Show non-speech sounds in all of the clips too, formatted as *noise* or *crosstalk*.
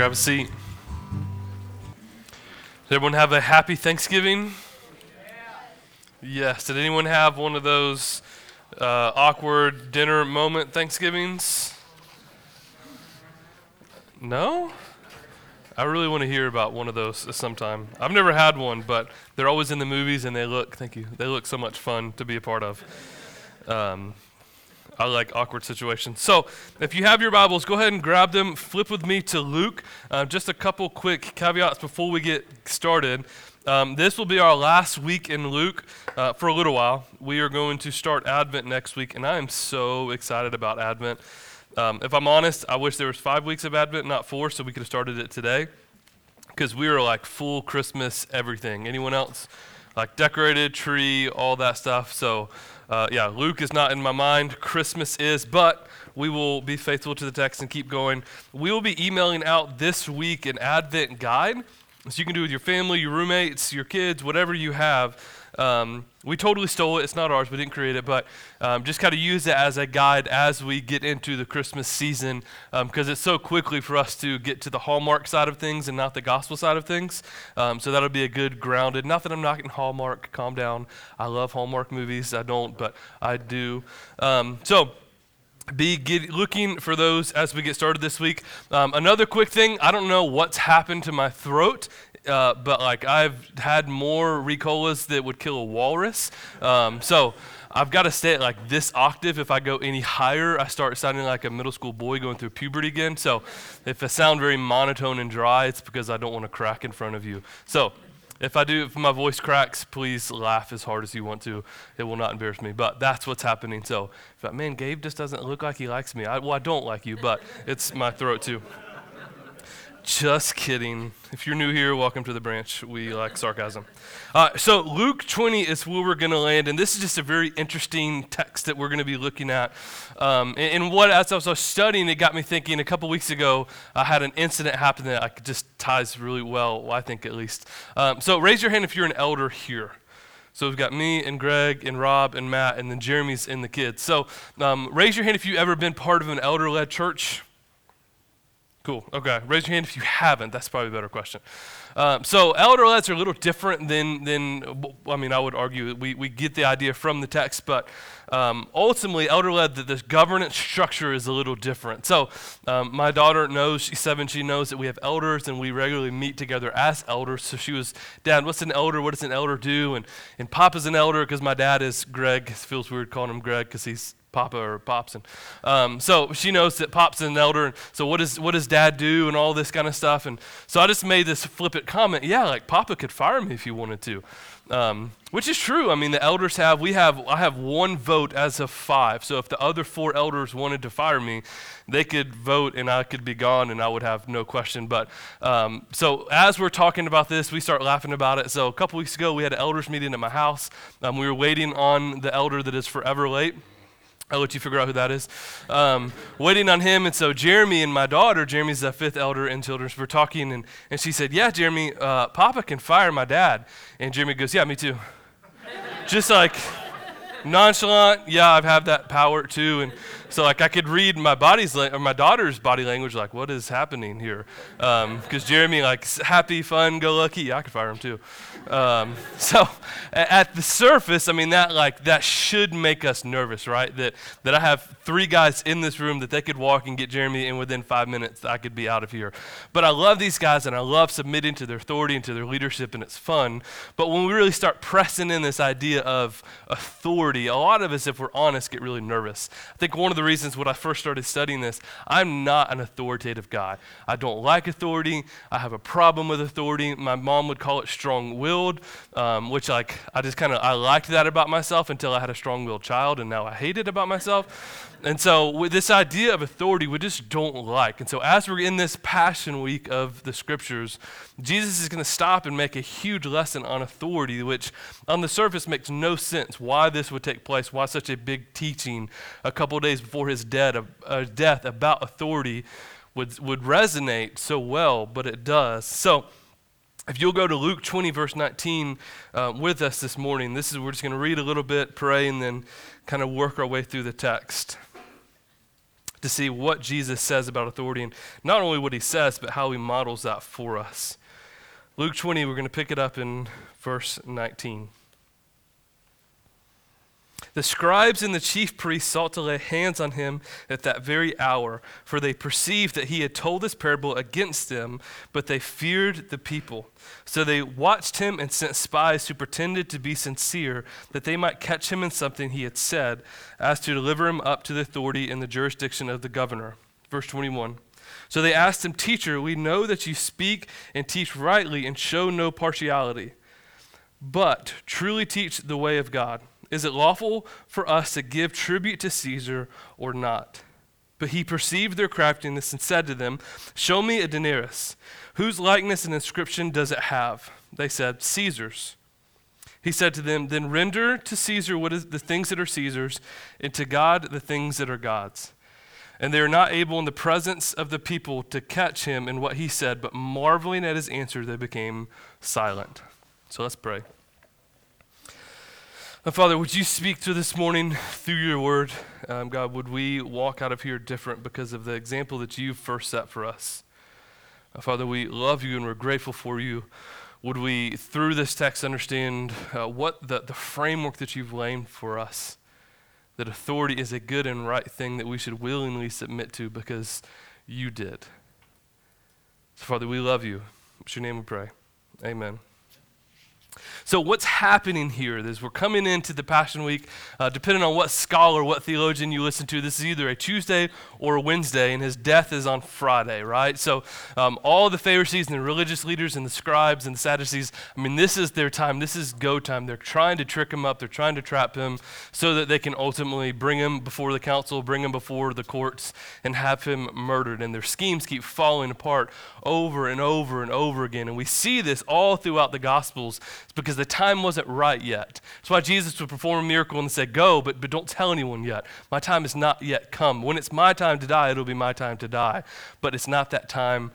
Grab a seat. Did everyone have a happy Thanksgiving? Yes. Did anyone have one of those uh, awkward dinner moment Thanksgivings? No? I really want to hear about one of those sometime. I've never had one, but they're always in the movies and they look, thank you, they look so much fun to be a part of. Um, I like awkward situations. So, if you have your Bibles, go ahead and grab them. Flip with me to Luke. Uh, just a couple quick caveats before we get started. Um, this will be our last week in Luke uh, for a little while. We are going to start Advent next week, and I am so excited about Advent. Um, if I'm honest, I wish there was five weeks of Advent, not four, so we could have started it today. Because we are like full Christmas everything. Anyone else? Like decorated tree, all that stuff. So uh, yeah, Luke is not in my mind. Christmas is, but we will be faithful to the text and keep going. We will be emailing out this week an Advent guide. So you can do it with your family, your roommates, your kids, whatever you have. Um, we totally stole it. It's not ours. We didn't create it, but um, just kind of use it as a guide as we get into the Christmas season because um, it's so quickly for us to get to the Hallmark side of things and not the gospel side of things. Um, so that'll be a good grounded. Not that I'm knocking Hallmark. Calm down. I love Hallmark movies. I don't, but I do. Um, so be get, looking for those as we get started this week. Um, another quick thing I don't know what's happened to my throat. Uh, but like I've had more Ricolas that would kill a walrus. Um, so I've got to stay at like this octave. If I go any higher, I start sounding like a middle school boy going through puberty again. So if I sound very monotone and dry, it's because I don't want to crack in front of you. So if I do, if my voice cracks, please laugh as hard as you want to. It will not embarrass me. But that's what's happening. So, if I, man, Gabe just doesn't look like he likes me. I, well, I don't like you, but it's my throat too. Just kidding. If you're new here, welcome to the branch. We like sarcasm. Uh, so, Luke 20 is where we're going to land, and this is just a very interesting text that we're going to be looking at. Um, and, and, what, as I was studying, it got me thinking. A couple weeks ago, I had an incident happen that I could just ties really well, well I think at least. Um, so, raise your hand if you're an elder here. So we've got me and Greg and Rob and Matt, and then Jeremy's and the kids. So um, raise your hand if you've ever been part of an elder-led church. Cool. Okay. Raise your hand if you haven't. That's probably a better question. Um, so elder leds are a little different than, than I mean, I would argue we, we get the idea from the text, but um, ultimately, elder led, the, this governance structure is a little different. So um, my daughter knows, she's seven, she knows that we have elders and we regularly meet together as elders. So she was, Dad, what's an elder? What does an elder do? And, and Papa's an elder because my dad is Greg. It feels weird calling him Greg because he's Papa or Pops. And um, so she knows that Pop's an elder. And so what, is, what does dad do and all this kind of stuff? And so I just made this flippant comment. Yeah, like Papa could fire me if he wanted to. Um, which is true. I mean, the elders have, we have, I have one vote as of five. So if the other four elders wanted to fire me, they could vote and I could be gone and I would have no question. But um, so as we're talking about this, we start laughing about it. So a couple weeks ago, we had an elders meeting at my house. Um, we were waiting on the elder that is forever late. I'll let you figure out who that is. Um, waiting on him. And so Jeremy and my daughter, Jeremy's the fifth elder in children's, were talking. And, and she said, Yeah, Jeremy, uh, Papa can fire my dad. And Jeremy goes, Yeah, me too. Just like nonchalant, yeah, I've had that power too. And so like I could read my body's la- or my daughter's body language, like what is happening here? Because um, Jeremy, like happy, fun, go lucky, I could fire him too. Um, *laughs* so at the surface, I mean that like that should make us nervous, right? That that I have three guys in this room that they could walk and get Jeremy, and within five minutes I could be out of here. But I love these guys, and I love submitting to their authority and to their leadership, and it's fun. But when we really start pressing in this idea of authority, a lot of us, if we're honest, get really nervous. I think one of the reasons when I first started studying this, I'm not an authoritative guy. I don't like authority. I have a problem with authority. My mom would call it strong-willed, um, which like I just kind of I liked that about myself until I had a strong-willed child, and now I hate it about myself. And so, with this idea of authority, we just don't like. And so, as we're in this Passion Week of the Scriptures, Jesus is going to stop and make a huge lesson on authority, which on the surface makes no sense why this would take place, why such a big teaching a couple days before his death, uh, death about authority would, would resonate so well, but it does. So, if you'll go to Luke 20, verse 19, uh, with us this morning, this is we're just going to read a little bit, pray, and then kind of work our way through the text. To see what Jesus says about authority and not only what he says, but how he models that for us. Luke 20, we're going to pick it up in verse 19. The scribes and the chief priests sought to lay hands on him at that very hour, for they perceived that he had told this parable against them, but they feared the people. So they watched him and sent spies who pretended to be sincere, that they might catch him in something he had said, as to deliver him up to the authority and the jurisdiction of the governor. Verse 21. So they asked him, Teacher, we know that you speak and teach rightly and show no partiality, but truly teach the way of God. Is it lawful for us to give tribute to Caesar or not? But he perceived their craftiness and said to them, Show me a denarius. Whose likeness and inscription does it have? They said, Caesar's. He said to them, Then render to Caesar what is the things that are Caesar's, and to God the things that are God's. And they were not able in the presence of the people to catch him in what he said, but marveling at his answer, they became silent. So let's pray. Uh, Father, would you speak to this morning through your word? Um, God, would we walk out of here different because of the example that you first set for us? Uh, Father, we love you and we're grateful for you. Would we, through this text, understand uh, what the, the framework that you've laid for us? That authority is a good and right thing that we should willingly submit to because you did. So, Father, we love you. It's your name we pray. Amen. So, what's happening here is we're coming into the Passion Week, uh, depending on what scholar, what theologian you listen to. This is either a Tuesday or a Wednesday, and his death is on Friday, right? So, um, all the Pharisees and the religious leaders and the scribes and the Sadducees, I mean, this is their time. This is go time. They're trying to trick him up, they're trying to trap him so that they can ultimately bring him before the council, bring him before the courts, and have him murdered. And their schemes keep falling apart over and over and over again. And we see this all throughout the Gospels. It's because the time wasn't right yet. That's why Jesus would perform a miracle and say, Go, but, but don't tell anyone yet. My time has not yet come. When it's my time to die, it'll be my time to die. But it's not that time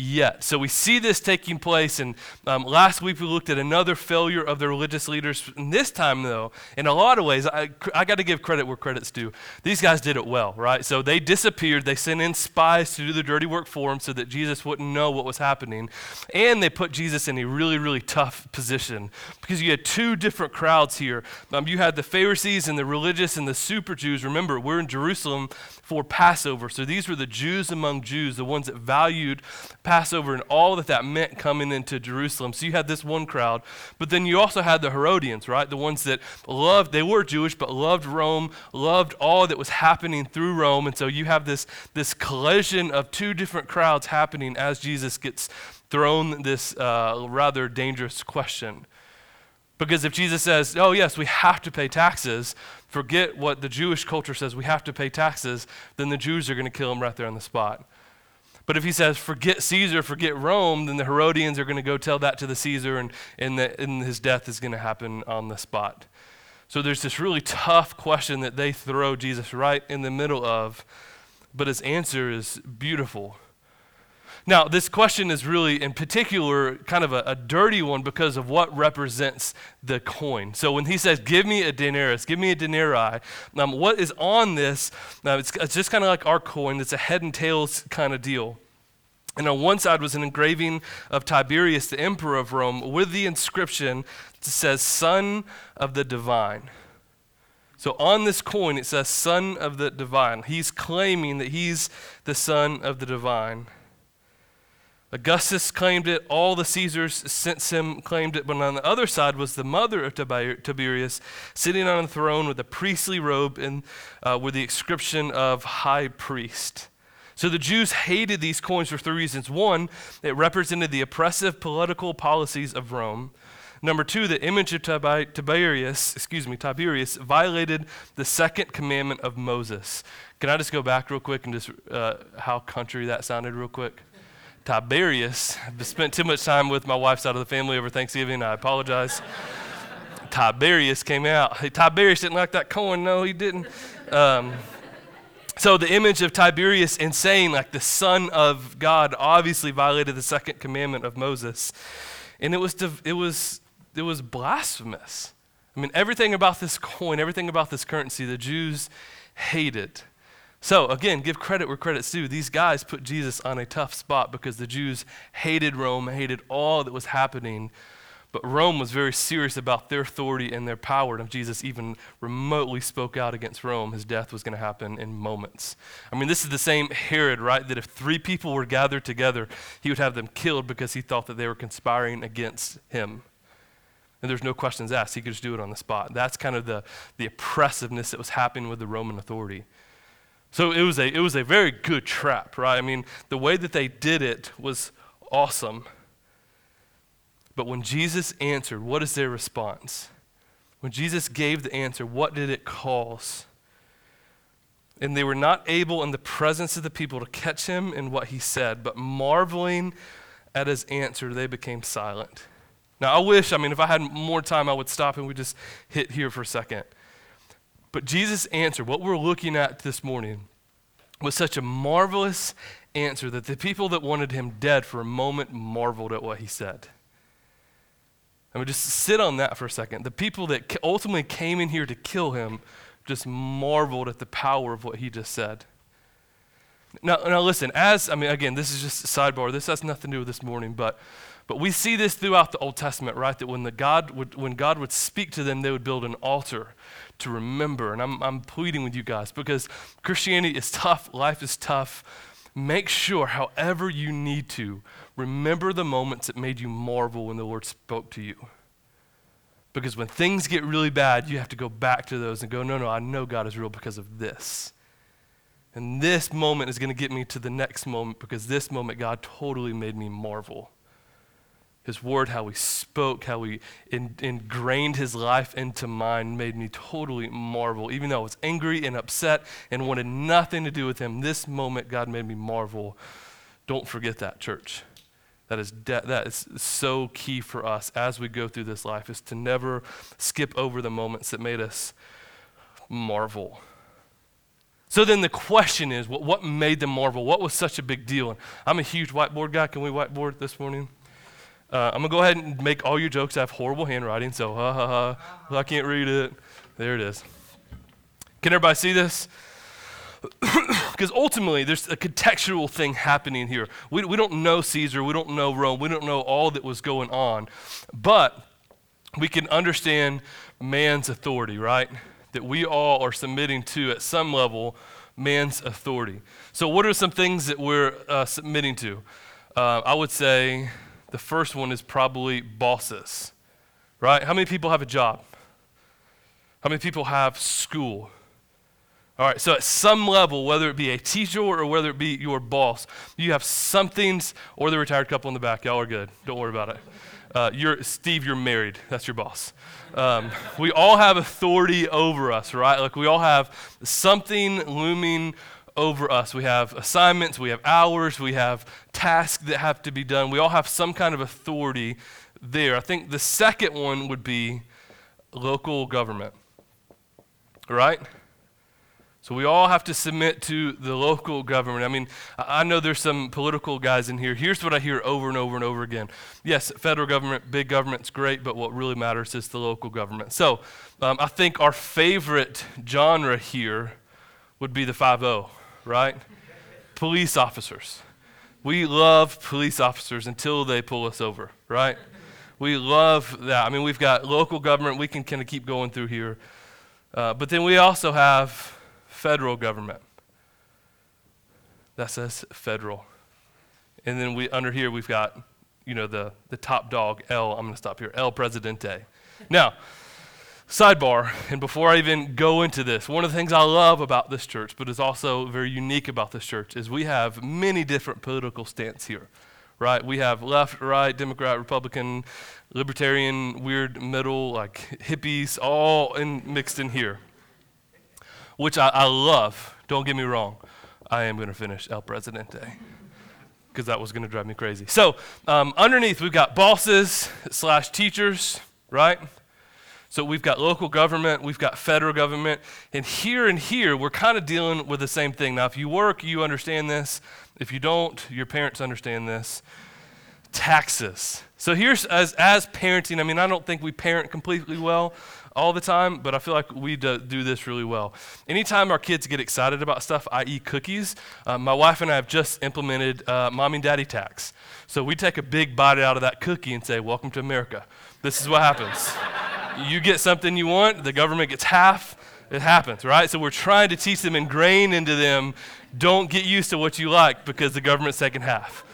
yet. So we see this taking place. And um, last week we looked at another failure of the religious leaders. And this time, though, in a lot of ways, I, I got to give credit where credit's due. These guys did it well, right? So they disappeared. They sent in spies to do the dirty work for them so that Jesus wouldn't know what was happening. And they put Jesus in a really, really tough position because you had two different crowds here. Um, you had the Pharisees and the religious and the super Jews. Remember, we're in Jerusalem for Passover. So these were the Jews among Jews, the ones that valued Passover and all that that meant coming into Jerusalem. So you had this one crowd, but then you also had the Herodians, right? The ones that loved, they were Jewish, but loved Rome, loved all that was happening through Rome. And so you have this, this collision of two different crowds happening as Jesus gets thrown this uh, rather dangerous question. Because if Jesus says, oh, yes, we have to pay taxes, forget what the Jewish culture says, we have to pay taxes, then the Jews are going to kill him right there on the spot. But if he says, forget Caesar, forget Rome, then the Herodians are going to go tell that to the Caesar, and, and, the, and his death is going to happen on the spot. So there's this really tough question that they throw Jesus right in the middle of, but his answer is beautiful. Now, this question is really, in particular, kind of a, a, dirty one because of what represents the coin. So when he says, Give me a denarius, give me a denarii, um, what is on this? Uh, it's, it's just kind of like our coin, it's a head and tails kind of deal. And on one side was an engraving of Tiberius, the emperor of Rome, with the inscription that says, Son of the Divine. So on this coin, it says, Son of the Divine. He's claiming that he's the Son of the Divine. Augustus claimed it, all the Caesars since him claimed it, but on the other side was the mother of Tiberius sitting on a throne with a priestly robe and uh, with the inscription of high priest. So the Jews hated these coins for three reasons. One, it represented the oppressive political policies of Rome. Number two, the image of Tiberius, excuse me, Tiberius violated the second commandment of Moses. Can I just go back real quick and just uh, how country that sounded real quick? Tiberius. I spent too much time with my wife's side of the family over Thanksgiving. I apologize. Tiberius came out. Hey, Tiberius didn't like that coin. No, he didn't. Um, so the image of Tiberius insane, like the Son of God, obviously violated the second commandment of Moses, and it was it was it was blasphemous. I mean, everything about this coin, everything about this currency, the Jews hated. So, again, give credit where credit's due. These guys put Jesus on a tough spot because the Jews hated Rome, hated all that was happening. But Rome was very serious about their authority and their power. And if Jesus even remotely spoke out against Rome, his death was going to happen in moments. I mean, this is the same Herod, right? That if three people were gathered together, he would have them killed because he thought that they were conspiring against him. And there's no questions asked. He could just do it on the spot. That's kind of the, the oppressiveness that was happening with the Roman authority. So it was, a, it was a very good trap, right? I mean, the way that they did it was awesome. But when Jesus answered, what is their response? When Jesus gave the answer, what did it cause? And they were not able in the presence of the people to catch him in what he said, but marveling at his answer, they became silent. Now, I wish, I mean, if I had more time, I would stop and we just hit here for a second. But Jesus' answer, what we're looking at this morning, was such a marvelous answer that the people that wanted him dead for a moment marveled at what he said. I mean, just sit on that for a second. The people that ultimately came in here to kill him just marveled at the power of what he just said. Now, now listen, as, I mean, again, this is just a sidebar. This has nothing to do with this morning, but but we see this throughout the Old Testament, right? That when, the God would, when God would speak to them, they would build an altar to remember. And I'm, I'm pleading with you guys because Christianity is tough, life is tough. Make sure, however you need to, remember the moments that made you marvel when the Lord spoke to you. Because when things get really bad, you have to go back to those and go, no, no, I know God is real because of this. And this moment is going to get me to the next moment because this moment, God totally made me marvel his word, how he spoke, how he in, ingrained his life into mine made me totally marvel. Even though I was angry and upset and wanted nothing to do with him, this moment God made me marvel. Don't forget that, church. That is, de- that is so key for us as we go through this life, is to never skip over the moments that made us marvel. So then the question is, what, what made them marvel? What was such a big deal? And I'm a huge whiteboard guy. Can we whiteboard this morning? Uh, I'm going to go ahead and make all your jokes I have horrible handwriting, so ha ha ha. I can't read it. There it is. Can everybody see this? *coughs* Because ultimately, there's a contextual thing happening here. We, we don't know Caesar, we don't know Rome, we don't know all that was going on, but we can understand man's authority, right? That we all are submitting to at some level man's authority. So, what are some things that we're uh, submitting to? Uh, I would say the first one is probably bosses, right? How many people have a job? How many people have school? All right, so at some level, whether it be a teacher or whether it be your boss, you have something's, or the retired couple in the back, y'all are good. Don't worry about it. Uh, you're, Steve, you're married. That's your boss. Um, we all have authority over us, right? Like we all have something looming over us. We have assignments, we have hours, we have tasks that have to be done. We all have some kind of authority there. I think the second one would be local government, right? So we all have to submit to the local government. I mean, I know there's some political guys in here. Here's what I hear over and over and over again. Yes, federal government, big government's great, but what really matters is the local government. So um, I think our favorite genre here would be the 5 0 right? police officers. We love police officers until they pull us over, right? We love that. I mean, we've got local government, we can kind of keep going through here. Uh, but then we also have federal government. That says federal. And then we under here we've got, you know, the, the top dog, El, I'm going to stop here, El Presidente. Now, Sidebar, and before I even go into this, one of the things I love about this church, but is also very unique about this church, is we have many different political stance here, right? We have left, right, Democrat, Republican, libertarian, weird middle, like hippies, all in, mixed in here, which I, I love. Don't get me wrong. I am going to finish El Presidente because that was going to drive me crazy. So um, underneath, we've got bosses slash teachers, right? So we've got local government, we've got federal government, and here and here we're kind of dealing with the same thing. Now, if you work, you understand this. If you don't, your parents understand this. Taxes. So here's as as parenting. I mean, I don't think we parent completely well, all the time, but I feel like we do, do this really well. Anytime our kids get excited about stuff, i.e., cookies, uh, my wife and I have just implemented uh, mommy and daddy tax. So we take a big bite out of that cookie and say, Welcome to America. This is what happens. You get something you want, the government gets half. It happens, right? So we're trying to teach them, ingrain into them, don't get used to what you like because the government's second half.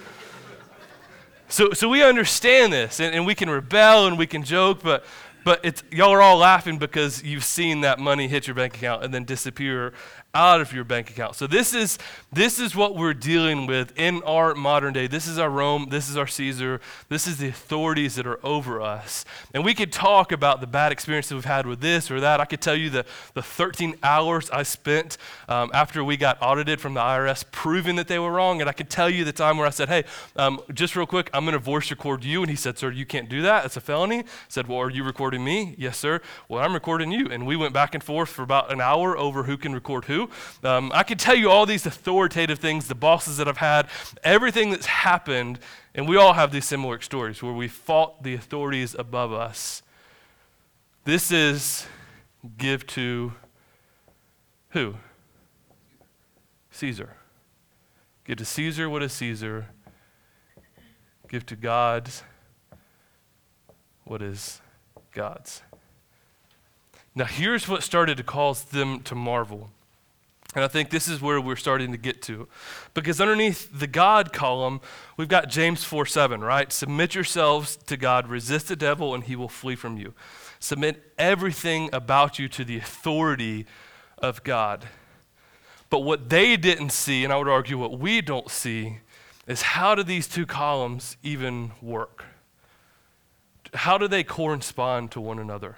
So, so we understand this, and, and we can rebel and we can joke, but but it's, y'all are all laughing because you've seen that money hit your bank account and then disappear out of your bank account. So this is this is what we're dealing with in our modern day. This is our Rome, this is our Caesar, this is the authorities that are over us. And we could talk about the bad experiences we've had with this or that. I could tell you the, the 13 hours I spent um, after we got audited from the IRS proving that they were wrong. And I could tell you the time where I said, hey, um, just real quick, I'm going to voice record you. And he said, sir, you can't do that. It's a felony. I said, well, are you recording me? Yes, sir. Well, I'm recording you. And we went back and forth for about an hour over who can record who. Um, I could tell you all these authoritative things, the bosses that I've had, everything that's happened, and we all have these similar stories where we fought the authorities above us. This is give to who? Caesar. Give to Caesar what is Caesar. Give to God what is God's. Now, here's what started to cause them to marvel. And I think this is where we're starting to get to. Because underneath the God column, we've got James 4 7, right? Submit yourselves to God, resist the devil, and he will flee from you. Submit everything about you to the authority of God. But what they didn't see, and I would argue what we don't see, is how do these two columns even work? How do they correspond to one another?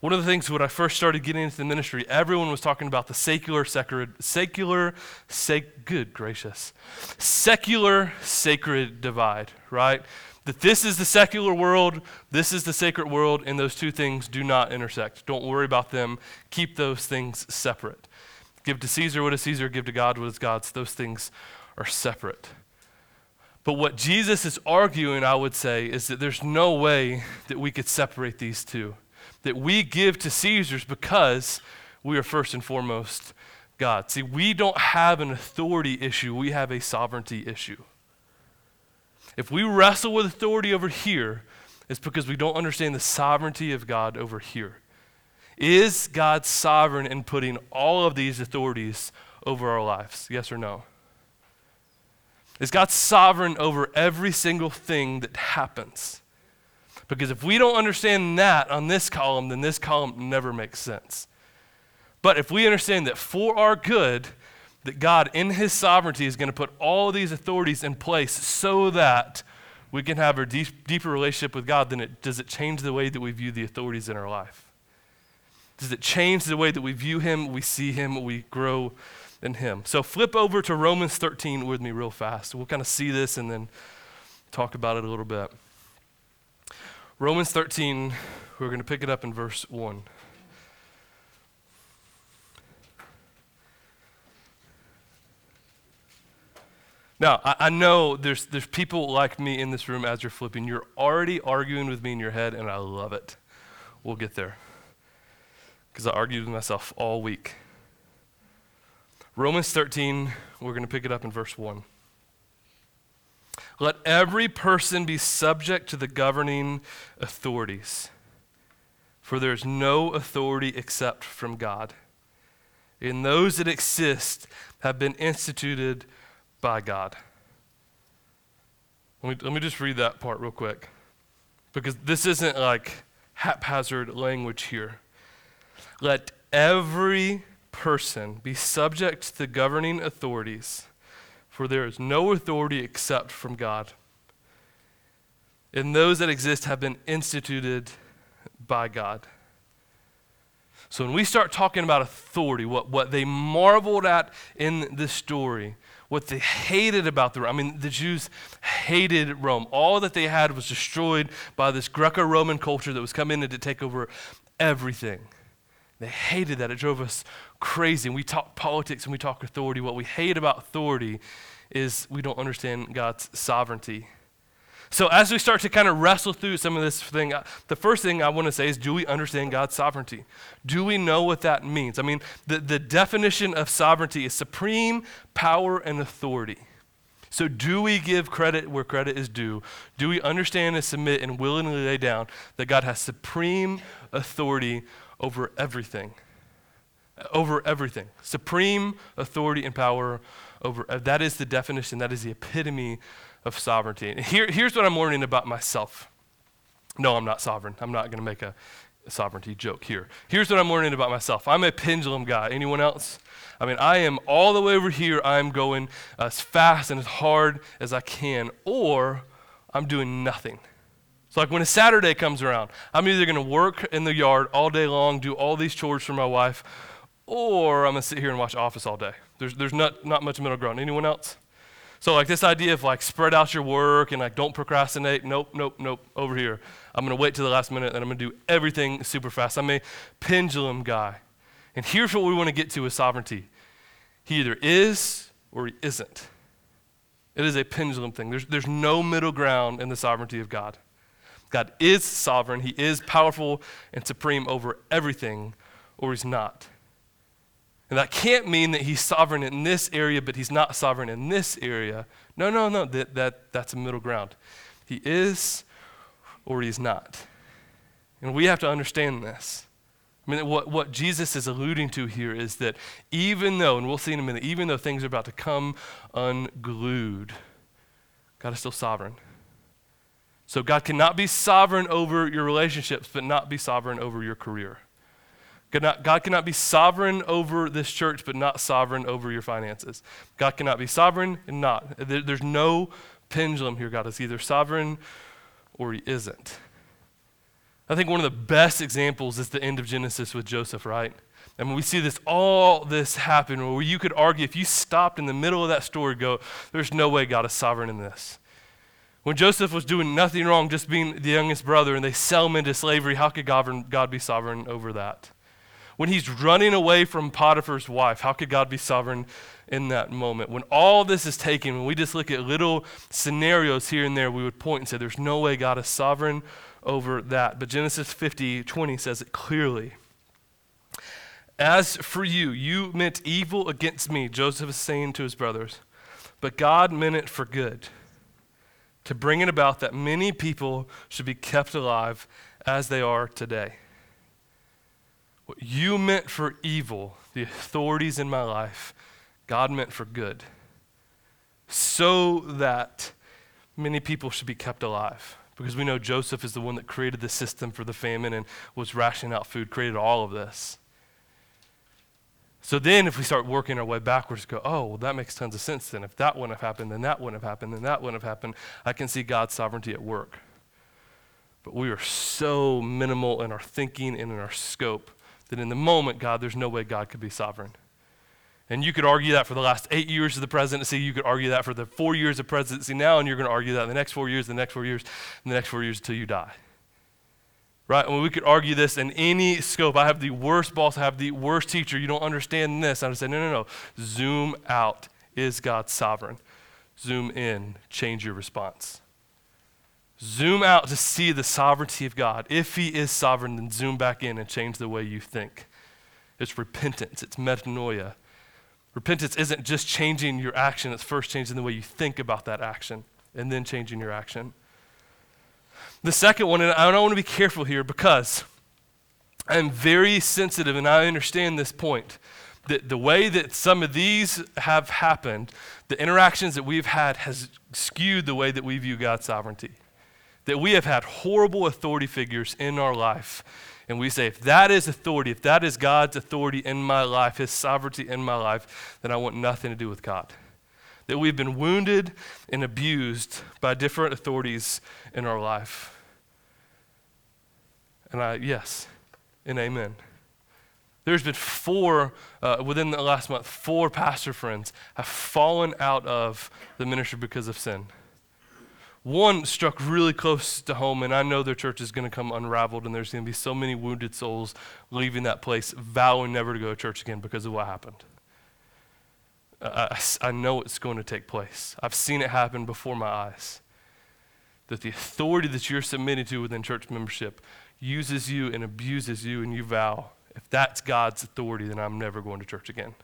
One of the things when I first started getting into the ministry, everyone was talking about the secular, sacred, secular, sac, good gracious, secular, sacred divide, right? That this is the secular world, this is the sacred world, and those two things do not intersect. Don't worry about them. Keep those things separate. Give to Caesar what is Caesar, give to God what is God's. Those things are separate. But what Jesus is arguing, I would say, is that there's no way that we could separate these two that we give to Caesar's because we are first and foremost God. See, we don't have an authority issue, we have a sovereignty issue. If we wrestle with authority over here, it's because we don't understand the sovereignty of God over here. Is God sovereign in putting all of these authorities over our lives? Yes or no? Is God sovereign over every single thing that happens? Because if we don't understand that on this column, then this column never makes sense. But if we understand that for our good, that God in his sovereignty is going to put all these authorities in place so that we can have a deep, deeper relationship with God, then it, does it change the way that we view the authorities in our life? Does it change the way that we view him, we see him, we grow in him? So flip over to Romans 13 with me real fast. We'll kind of see this and then talk about it a little bit. Romans 13, we're going to pick it up in verse 1. Now, I, I, know there's, there's people like me in this room as you're flipping. You're already arguing with me in your head, and I love it. We'll get there. Because I argued with myself all week. Romans 13, we're going to pick it up in verse 1. Let every person be subject to the governing authorities, for there is no authority except from God. And those that exist have been instituted by God. Let me, let me just read that part real quick, because this isn't like haphazard language here. Let every person be subject to the governing authorities for there is no authority except from God. And those that exist have been instituted by God. So when we start talking about authority, what, what they marveled at in this story, what they hated about the I mean, the Jews hated Rome. All that they had was destroyed by this Greco Roman culture that was coming in to take over everything. They hated that. It drove us crazy. And we talk politics and we talk authority. What we hate about authority is we don't understand God's sovereignty. So, as we start to kind of wrestle through some of this thing, the first thing I want to say is do we understand God's sovereignty? Do we know what that means? I mean, the, the definition of sovereignty is supreme power and authority. So, do we give credit where credit is due? Do we understand and submit and willingly lay down that God has supreme authority over everything? Over everything. Supreme authority and power over. Uh, that is the definition, that is the epitome of sovereignty. And here, here's what I'm learning about myself. No, I'm not sovereign. I'm not going to make a sovereignty joke here. Here's what I'm learning about myself. I'm a pendulum guy. Anyone else? I mean, I am all the way over here. I'm going as fast and as hard as I can, or I'm doing nothing. So, like when a Saturday comes around, I'm either going to work in the yard all day long, do all these chores for my wife, or I'm going to sit here and watch Office all day. There's, there's not, not much middle ground. Anyone else? So like this idea of like spread out your work and like don't procrastinate. Nope, nope, nope. Over here. I'm gonna wait till the last minute and I'm gonna do everything super fast. I'm a pendulum guy. And here's what we want to get to with sovereignty. He either is or he isn't. It is a pendulum thing. There's, there's no middle ground in the sovereignty of God. God is sovereign, He is powerful and supreme over everything, or He's not. And that can't mean that he's sovereign in this area, but he's not sovereign in this area. No, no, no, that, that, that's a middle ground. He is or he's not. And we have to understand this. I mean, what, what Jesus is alluding to here is that even though, and we'll see in a minute, even though things are about to come unglued, God is still sovereign. So God cannot be sovereign over your relationships, but not be sovereign over your career. God, cannot be sovereign over this church, but not sovereign over your finances. God cannot be sovereign and not. There, there's no pendulum here. God is either sovereign or he isn't. I think one of the best examples is the end of Genesis with Joseph, right? And we see this, all this happen where you could argue if you stopped in the middle of that story, go, there's no way God is sovereign in this. When Joseph was doing nothing wrong, just being the youngest brother, and they sell him into slavery, how could God, be sovereign over that? when he's running away from Potiphar's wife, how could God be sovereign in that moment? When all this is taken, when we just look at little scenarios here and there, we would point and say, there's no way God is sovereign over that. But Genesis 50, 20 says it clearly. As for you, you meant evil against me, Joseph is saying to his brothers, but God meant it for good, to bring it about that many people should be kept alive as they are today. What you meant for evil, the authorities in my life, God meant for good. So that many people should be kept alive. Because we know Joseph is the one that created the system for the famine and was rationing out food, created all of this. So then, if we start working our way backwards, go, oh, well, that makes tons of sense then. If that wouldn't have happened, then that wouldn't have happened, then that wouldn't have happened. I can see God's sovereignty at work. But we are so minimal in our thinking and in our scope that in the moment, God, there's no way God could be sovereign. And you could argue that for the last eight years of the presidency. You could argue that for the four years of presidency now, and you're going to argue that in the next four years, the next four years, and the next four years until you die. Right? And we could argue this in any scope. I have the worst boss, I have the worst teacher. You don't understand this. I would say, no, no, no. Zoom out. Is God sovereign? Zoom in. Change your response. Zoom out to see the sovereignty of God. If He is sovereign, then zoom back in and change the way you think. It's repentance, it's metanoia. Repentance isn't just changing your action, it's first changing the way you think about that action and then changing your action. The second one, and I want to be careful here because I'm very sensitive and I understand this point. That the way that some of these have happened, the interactions that we've had has skewed the way that we view God's sovereignty that we have had horrible authority figures in our life. And we say, if that is authority, if that is God's authority in my life, His sovereignty in my life, then I want nothing to do with God. That we've been wounded and abused by different authorities in our life. And I, yes, and amen. There's been four, uh, within the last month, four pastor friends have fallen out of the ministry because of sin. One struck really close to home, and I know their church is going to come unraveled, and there's going to be so many wounded souls leaving that place, vowing never to go to church again because of what happened. I, I know it's going to take place. I've seen it happen before my eyes. that the authority that you're submitted to within church membership uses you and abuses you, and you vow, if that's God's authority, then I'm never going to church again.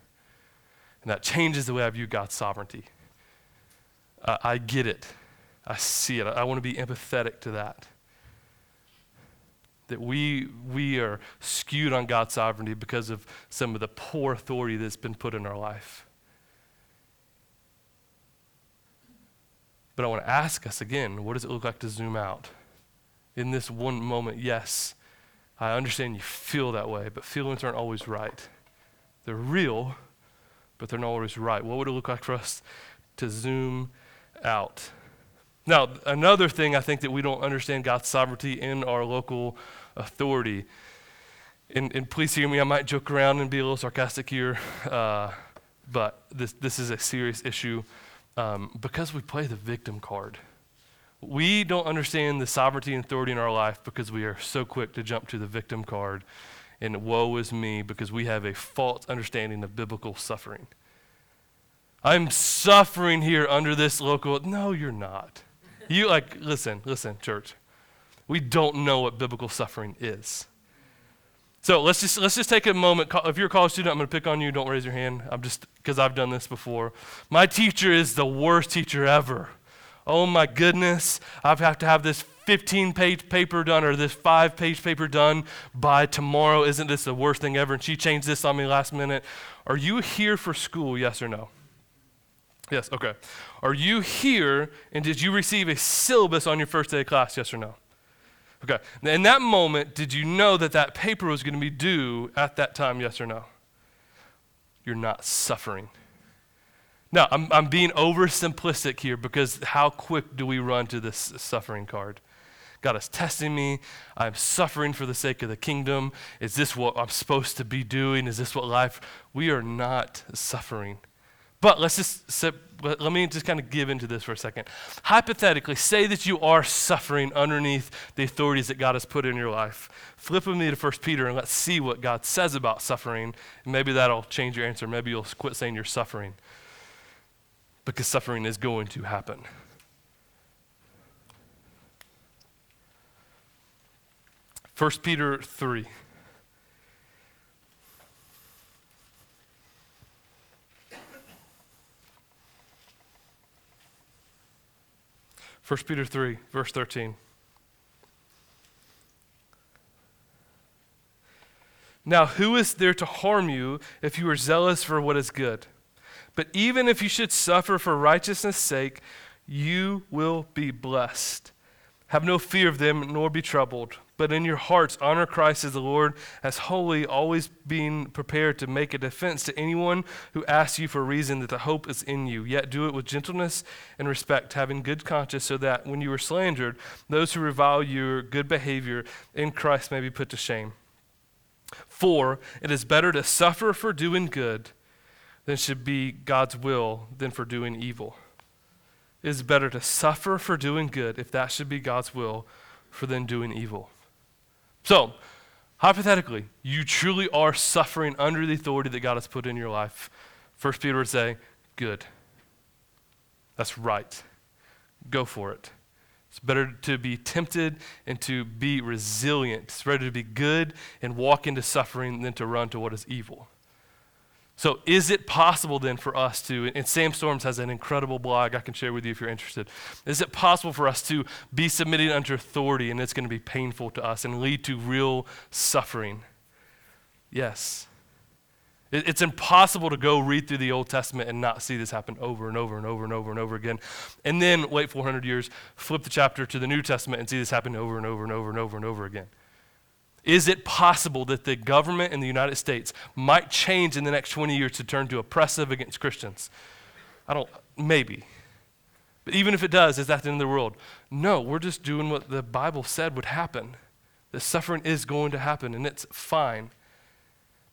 And that changes the way I view God's sovereignty. Uh, I get it. I see it. I, I want to be empathetic to that. That we, we are skewed on God's sovereignty because of some of the poor authority that's been put in our life. But I want to ask us again what does it look like to zoom out? In this one moment, yes, I understand you feel that way, but feelings aren't always right. They're real, but they're not always right. What would it look like for us to zoom out? Now, another thing I think that we don't understand God's sovereignty in our local authority. And, and please hear me, I might joke around and be a little sarcastic here, uh, but this, this is a serious issue um, because we play the victim card. We don't understand the sovereignty and authority in our life because we are so quick to jump to the victim card and woe is me because we have a false understanding of biblical suffering. I'm suffering here under this local. No, you're not. You like, listen, listen, church. We don't know what biblical suffering is. So let's just let's just take a moment. If you're a college student, I'm going to pick on you. Don't raise your hand. I'm just because I've done this before. My teacher is the worst teacher ever. Oh my goodness, I have to have this 15 page paper done or this five page paper done by tomorrow. Isn't this the worst thing ever? And she changed this on me last minute. Are you here for school? Yes or no? Yes, okay. Are you here and did you receive a syllabus on your first day of class? Yes or no? Okay. In that moment, did you know that that paper was going to be due at that time? Yes or no? You're not suffering. Now, I'm, I'm being oversimplistic here because how quick do we run to this suffering card? God is testing me. I'm suffering for the sake of the kingdom. Is this what I'm supposed to be doing? Is this what life? We are not suffering. But let's just sit, let me just kind of give into this for a second. Hypothetically, say that you are suffering underneath the authorities that God has put in your life. Flip with me to 1 Peter and let's see what God says about suffering. Maybe that'll change your answer. Maybe you'll quit saying you're suffering. Because suffering is going to happen. First Peter 3. 1 Peter 3, verse 13. Now, who is there to harm you if you are zealous for what is good? But even if you should suffer for righteousness' sake, you will be blessed. Have no fear of them, nor be troubled but in your hearts honor Christ as the Lord, as holy, always being prepared to make a defense to anyone who asks you for a reason that the hope is in you. Yet do it with gentleness and respect, having good conscience, so that when you are slandered, those who revile your good behavior in Christ may be put to shame. For it is better to suffer for doing good than should be God's will than for doing evil. It is better to suffer for doing good, if that should be God's will, for than doing evil. So, hypothetically, you truly are suffering under the authority that God has put in your life. First Peter would say, Good. That's right. Go for it. It's better to be tempted and to be resilient. It's better to be good and walk into suffering than to run to what is evil. So, is it possible then for us to, and Sam Storms has an incredible blog I can share with you if you're interested. Is it possible for us to be submitted under authority and it's going to be painful to us and lead to real suffering? Yes. It's impossible to go read through the Old Testament and not see this happen over and over and over and over and over again. And then wait 400 years, flip the chapter to the New Testament and see this happen over and over and over and over and over again. Is it possible that the government in the United States might change in the next 20 years to turn to oppressive against Christians? I don't, maybe. But even if it does, is that the end of the world? No, we're just doing what the Bible said would happen. The suffering is going to happen, and it's fine.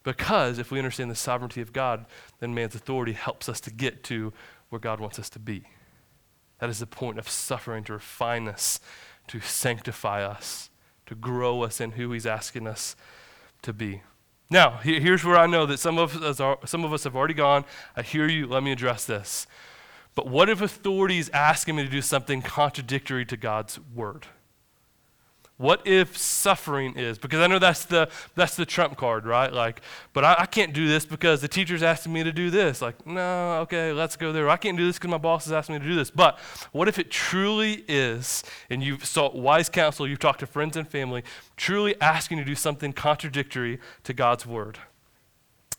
Because if we understand the sovereignty of God, then man's authority helps us to get to where God wants us to be. That is the point of suffering, to refine us, to sanctify us to grow us in who He's asking us to be. Now, here's where I know that some of us are, some of us have already gone. I hear you. Let me address this. But what if authority is asking me to do something contradictory to God's word? What if suffering is? Because I know that's the that's the trump card, right? Like, but I, I, can't do this because the teacher's asking me to do this. Like, no, okay, let's go there. I can't do this because my boss is asking me to do this. But what if it truly is, and you've sought wise counsel, you've talked to friends and family, truly asking to do something contradictory to God's word?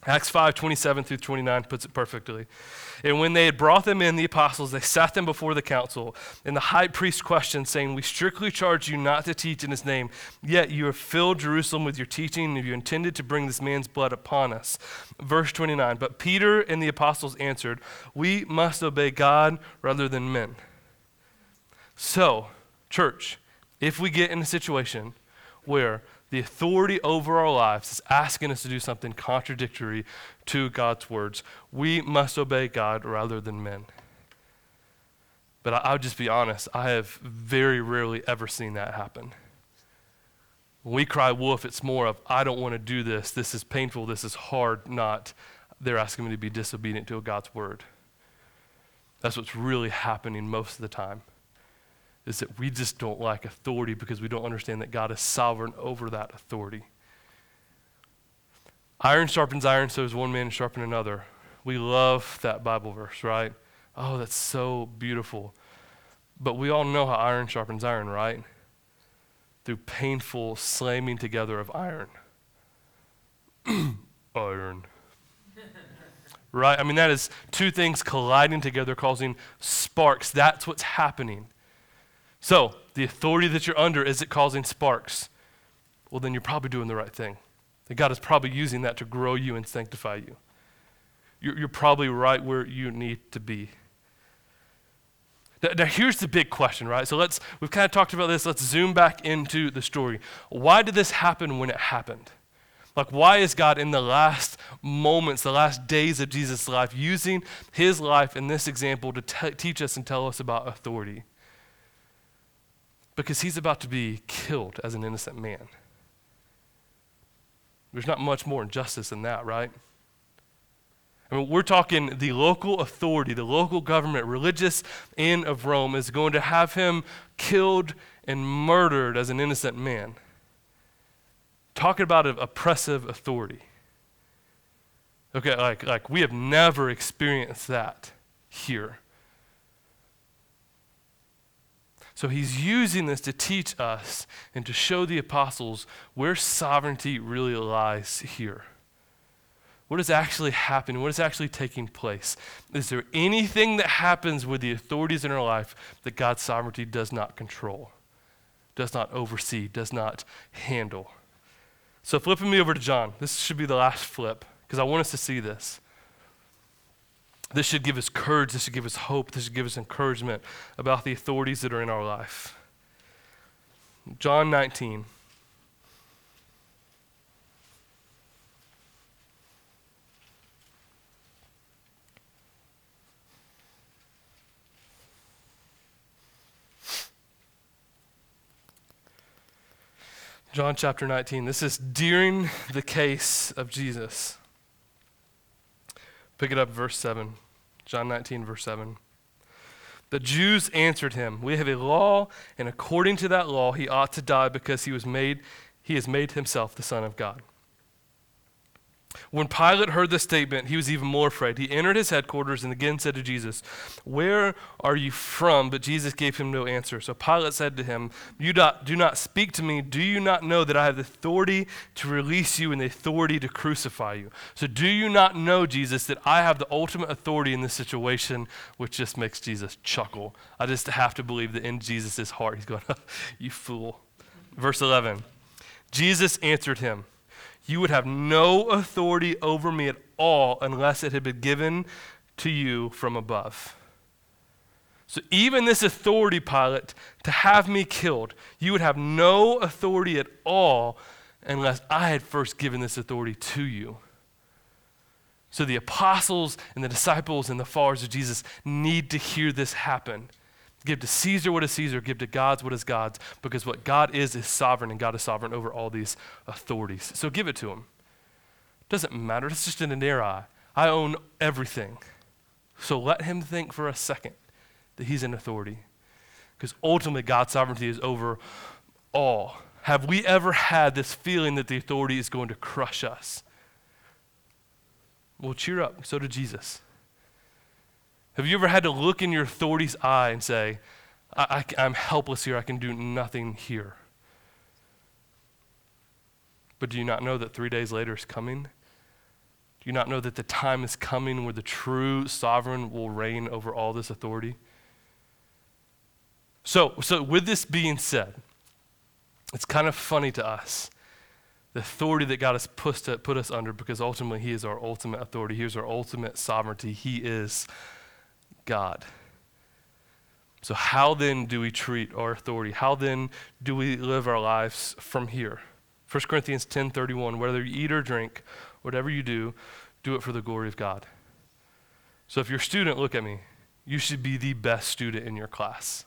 Acts 5 27 through 29 puts it perfectly. And when they had brought them in, the apostles, they sat them before the council. And the high priest questioned, saying, We strictly charge you not to teach in his name, yet you have filled Jerusalem with your teaching, and you intended to bring this man's blood upon us. Verse 29 But Peter and the apostles answered, We must obey God rather than men. So, church, if we get in a situation where the authority over our lives is asking us to do something contradictory to God's words. We must obey God rather than men. But I, will just be honest, I have very rarely ever seen that happen. When we cry wolf, it's more of, I don't want to do this. This is painful. This is hard. Not, they're asking me to be disobedient to God's word. That's what's really happening most of the time is that we just don't like authority because we don't understand that God is sovereign over that authority. Iron sharpens iron, so does one man sharpen another. We love that Bible verse, right? Oh, that's so beautiful. But we all know how iron sharpens iron, right? Through painful slamming together of iron. *clears throat* iron. right? I mean, that is two things colliding together, causing sparks. That's what's happening. So, the authority that you're under, is it causing sparks? Well, then you're probably doing the right thing. That God is probably using that to grow you and sanctify you. You're, you're probably right where you need to be. Now, now, here's the big question, right? So let's, we've kind of talked about this. Let's zoom back into the story. Why did this happen when it happened? Like, why is God in the last moments, the last days of Jesus' life, using his life in this example to te- teach us and tell us about authority? Because he's about to be killed as an innocent man. There's not much more injustice than that, right? I mean, we're talking the local authority, the local government, religious in of Rome, is going to have him killed and murdered as an innocent man. Talking about an oppressive authority. Okay, like, like we have never experienced that here. So he's using this to teach us and to show the apostles where sovereignty really lies here. What is actually happening? What is actually taking place? Is there anything that happens with the authorities in our life that God's sovereignty does not control, does not oversee, does not handle? So, flipping me over to John, this should be the last flip because I want us to see this. This should give us courage. This should give us hope. This should give us encouragement about the authorities that are in our life. John 19. John chapter 19. This is during the case of Jesus. Pick it up, verse 7. John 19, verse 7. The Jews answered him, We have a law, and according to that law, he ought to die because he was made, he has made himself the Son of God. When Pilate heard this statement, he was even more afraid. He entered his headquarters and again said to Jesus, Where are you from? But Jesus gave him no answer. So Pilate said to him, You do not speak to me. Do you not know that I have the authority to release you and the authority to crucify you? So do you not know, Jesus, that I have the ultimate authority in this situation, which just makes Jesus chuckle? I just have to believe that in Jesus' heart, he's going, *laughs* You fool. Verse 11 Jesus answered him, you would have no authority over me at all unless it had been given to you from above. So, even this authority, Pilate, to have me killed, you would have no authority at all unless I had first given this authority to you. So, the apostles and the disciples and the followers of Jesus need to hear this happen. Give to Caesar what is Caesar, give to God's what is God's, because what God is is sovereign, and God is sovereign over all these authorities. So give it to him. Doesn't matter. It's just in an era. I own everything. So let him think for a second that he's in authority. Because ultimately, God's sovereignty is over all. Have we ever had this feeling that the authority is going to crush us? Well, cheer up. So did Jesus. Have you ever had to look in your authority's eye and say, I, am helpless here. I can do nothing here? But do you not know that three days later is coming? Do you not know that the time is coming where the true sovereign will reign over all this authority? So, so with this being said, it's kind of funny to us the authority that God has put, to, put us under because ultimately He is our ultimate authority. He is our ultimate sovereignty. He is God. So, how then do we treat our authority? How then do we live our lives from here? 1 Corinthians 10:31 whether you eat or drink whatever you do do it for the glory of God. So if you're a student look at me you should be the best student in your class.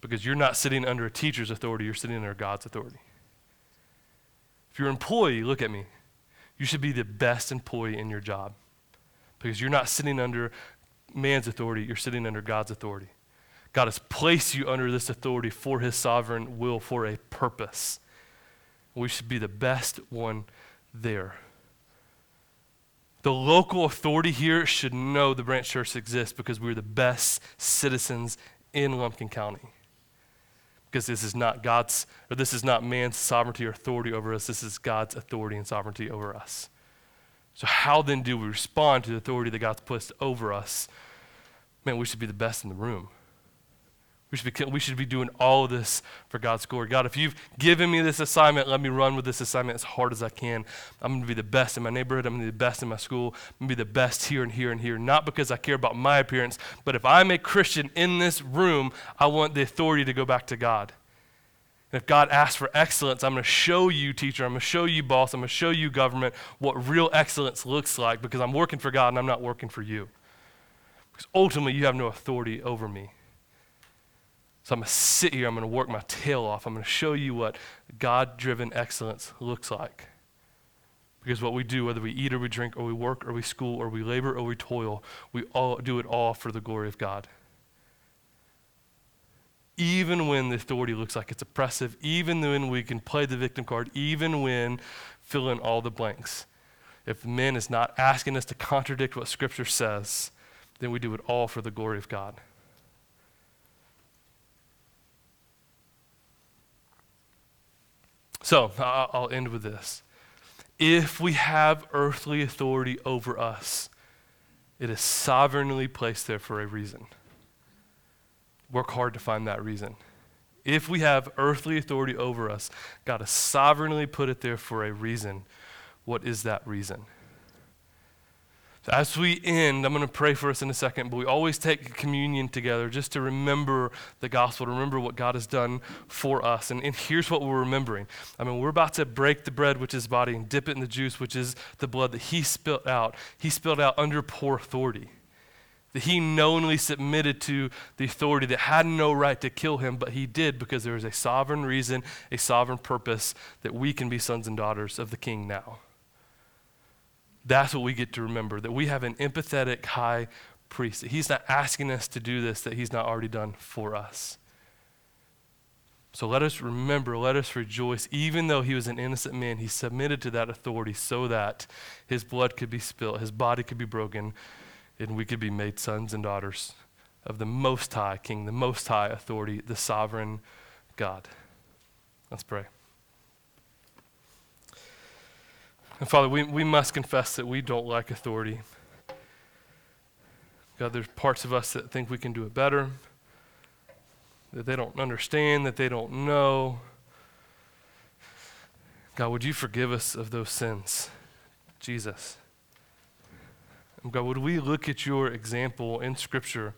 Because you're not sitting under a teacher's authority you're sitting under God's authority. If you're an employee look at me you should be the best employee in your job. Because you're not sitting under man's authority you're sitting under God's authority. God has placed you under this authority for his sovereign will for a purpose. We should be the best one there. The local authority here should know the branch church exists because we're the best citizens in Lumpkin County. Because this is not God's, or this is not man's sovereignty or authority over us, this is God's authority and sovereignty over us. So, how then do we respond to the authority that God's placed over us? Man, we should be the best in the room. We should, be, we should be doing all of this for God's glory. God, if you've given me this assignment, let me run with this assignment as hard as I can. I'm going to be the best in my neighborhood. I'm going to be the best in my school. I'm going to be the best here and here and here. Not because I care about my appearance, but if I'm a Christian in this room, I want the authority to go back to God. And if God asks for excellence, I'm going to show you, teacher, I'm going to show you, boss, I'm going to show you, government, what real excellence looks like because I'm working for God and I'm not working for you. Because ultimately, you have no authority over me. So I'm going to sit here, I'm going to work my tail off. I'm going to show you what God driven excellence looks like. Because what we do, whether we eat or we drink or we work or we school or we labor or we toil, we all do it all for the glory of God. Even when the authority looks like it's oppressive, even when we can play the victim card, even when fill in all the blanks. If man is not asking us to contradict what Scripture says, then we do it all for the glory of God. So I'll end with this. If we have earthly authority over us, it is sovereignly placed there for a reason. Work hard to find that reason. If we have earthly authority over us, God has sovereignly put it there for a reason. What is that reason? So As we end, I'm going to pray for us in a second, but we always take communion together just to remember the gospel, to remember what God has done for us. And, and here's what we're remembering. I mean, we're about to break the bread, which is body, and dip it in the juice, which is the blood that He spilled out. He spilled out under poor authority. That He knowingly submitted to the authority that had no right to kill Him, but He did because there is a sovereign reason, a sovereign purpose that we can be sons and daughters of the King now. That's what we get to remember that we have an empathetic high priest. He's not asking us to do this that he's not already done for us. So let us remember, let us rejoice. Even though he was an innocent man, he submitted to that authority so that his blood could be spilled, his body could be broken, and we could be made sons and daughters of the Most High King, the Most High authority, the sovereign God. Let's pray. And Father, we, we must confess that we don't like authority. God, there's parts of us that think we can do it better, that they don't understand, that they don't know. God, would you forgive us of those sins? Jesus. God, would we look at your example in Scripture?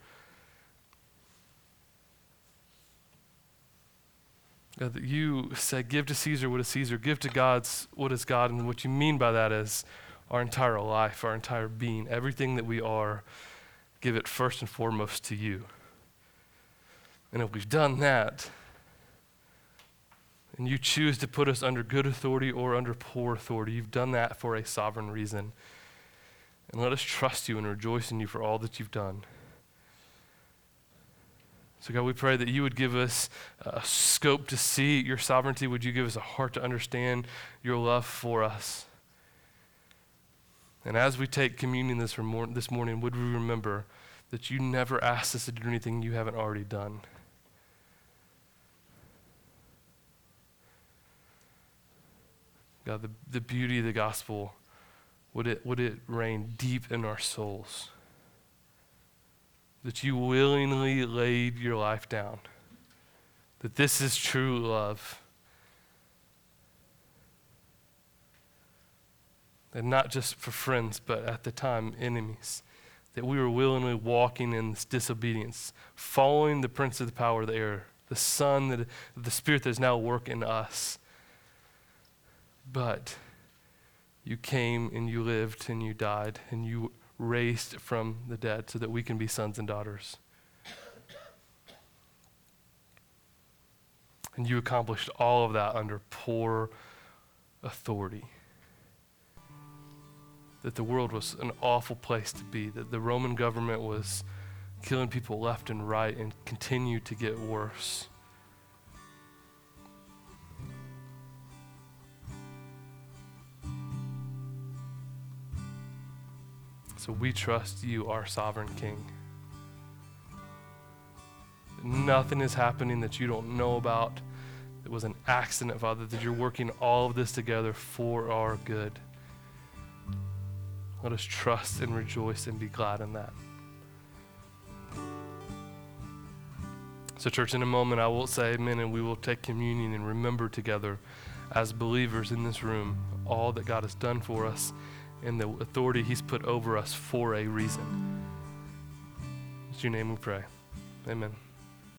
God, that you said, give to Caesar what is Caesar, give to God's what is God. And what you mean by that is our entire life, our entire being, everything that we are, give it first and foremost to you. And if we've done that, and you choose to put us under good authority or under poor authority, you've done that for a sovereign reason. And let us trust you and rejoice in you for all that you've done. So, God, we pray that you would give us a scope to see your sovereignty. Would you give us a heart to understand your love for us? And as we take communion this, remor- this morning, would we remember that you never asked us to do anything you haven't already done? God, the, the beauty of the gospel, would it, would it reign deep in our souls? That you willingly laid your life down. That this is true love. And not just for friends, but at the time, enemies. That we were willingly walking in this disobedience, following the prince of the power of the air, the Son, that, the Spirit that is now working us. But you came and you lived and you died and you raised from the dead so that we can be sons and daughters. And you accomplished all of that under poor authority. That the world was an awful place to be, that the Roman government was killing people left and right and continued to get worse. So we trust you, our sovereign King. Nothing is happening that you don't know about. It was an accident, Father, that you're working all of this together for our good. Let us trust and rejoice and be glad in that. So, church, in a moment, I will say amen, and we will take communion and remember together as believers in this room all that God has done for us and the authority He's put over us for a reason. In your name we pray. Amen.